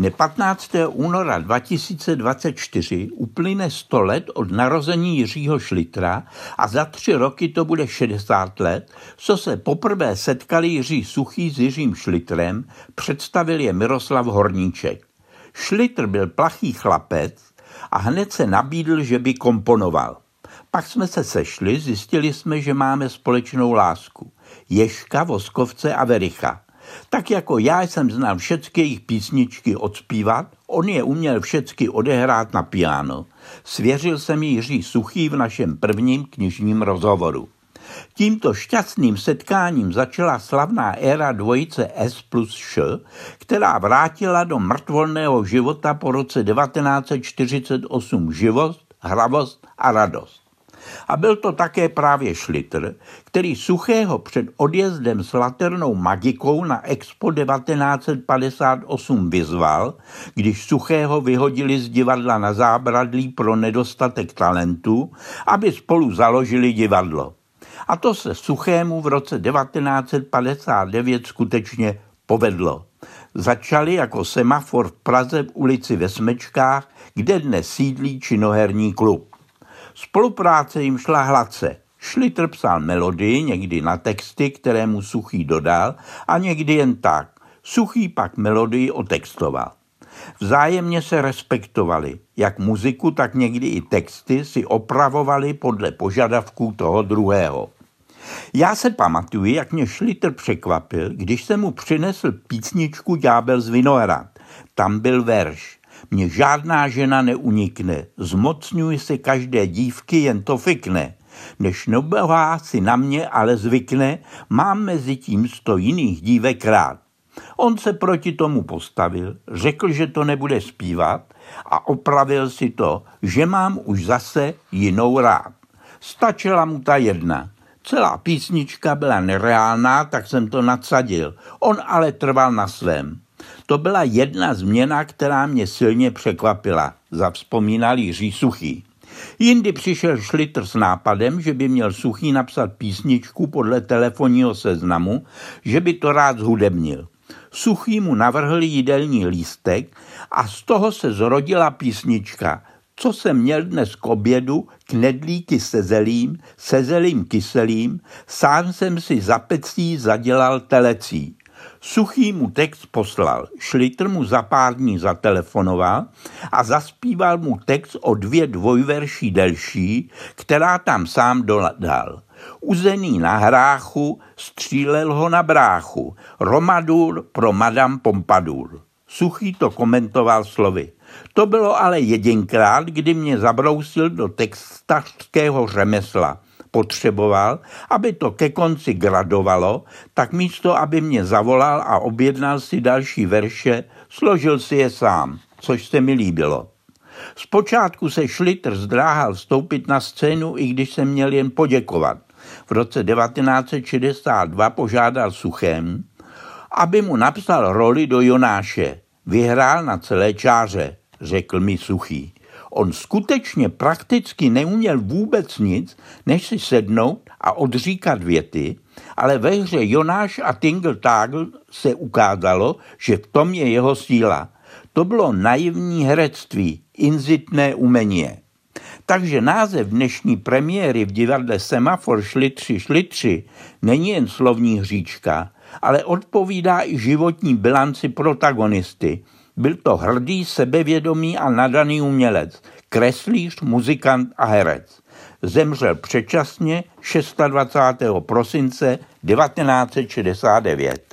Dne 15. února 2024 uplyne 100 let od narození Jiřího Šlitra a za tři roky to bude 60 let, co se poprvé setkali Jiří Suchý s Jiřím Šlitrem, představil je Miroslav Horníček. Šlitr byl plachý chlapec a hned se nabídl, že by komponoval. Pak jsme se sešli, zjistili jsme, že máme společnou lásku. Ješka, Voskovce a Vericha. Tak jako já jsem znal všechny jejich písničky odspívat, on je uměl všechny odehrát na piano. Svěřil jsem Jiří Suchý v našem prvním knižním rozhovoru. Tímto šťastným setkáním začala slavná éra dvojice S plus Š, která vrátila do mrtvolného života po roce 1948 živost, hravost a radost. A byl to také právě Schlitter, který Suchého před odjezdem s laternou magikou na Expo 1958 vyzval, když Suchého vyhodili z divadla na zábradlí pro nedostatek talentu, aby spolu založili divadlo. A to se Suchému v roce 1959 skutečně povedlo. Začali jako semafor v Praze v ulici ve Smečkách, kde dnes sídlí činoherní klub. Spolupráce jim šla hladce. Šlitr psal melodii, někdy na texty, které mu Suchý dodal, a někdy jen tak. Suchý pak melodii otextoval. Vzájemně se respektovali. Jak muziku, tak někdy i texty si opravovali podle požadavků toho druhého. Já se pamatuju, jak mě Šlitr překvapil, když jsem mu přinesl písničku Ďábel z Vinohrad. Tam byl verš. Mně žádná žena neunikne, zmocňuji se každé dívky, jen to fikne. Než nobelá si na mě ale zvykne, mám mezi tím sto jiných dívek rád. On se proti tomu postavil, řekl, že to nebude zpívat a opravil si to, že mám už zase jinou rád. Stačila mu ta jedna. Celá písnička byla nereálná, tak jsem to nadsadil. On ale trval na svém. To byla jedna změna, která mě silně překvapila, zavzpomínal Jiří Suchý. Jindy přišel Šlitr s nápadem, že by měl Suchý napsat písničku podle telefonního seznamu, že by to rád zhudebnil. Suchý mu navrhl jídelní lístek a z toho se zrodila písnička Co jsem měl dnes k obědu, knedlíky se zelím, se zelím kyselým, sám jsem si za pecí zadělal telecí. Suchý mu text poslal, Šlitr mu za pár dní zatelefonoval a zaspíval mu text o dvě dvojverší delší, která tam sám dodal. Uzený na hráchu, střílel ho na bráchu. Romadur pro Madame Pompadour. Suchý to komentoval slovy. To bylo ale jedinkrát, kdy mě zabrousil do textařského řemesla potřeboval, aby to ke konci gradovalo, tak místo, aby mě zavolal a objednal si další verše, složil si je sám, což se mi líbilo. Zpočátku se Schlitter zdráhal vstoupit na scénu, i když jsem měl jen poděkovat. V roce 1962 požádal Suchem, aby mu napsal roli do Jonáše. Vyhrál na celé čáře, řekl mi Suchý. On skutečně prakticky neuměl vůbec nic, než si sednout a odříkat věty, ale ve hře Jonáš a Tingle Tagl se ukázalo, že v tom je jeho síla. To bylo naivní herectví, inzitné umenie. Takže název dnešní premiéry v divadle Semafor šlitři šlitři není jen slovní hříčka, ale odpovídá i životní bilanci protagonisty – byl to hrdý, sebevědomý a nadaný umělec, kreslíř, muzikant a herec. Zemřel předčasně 26. prosince 1969.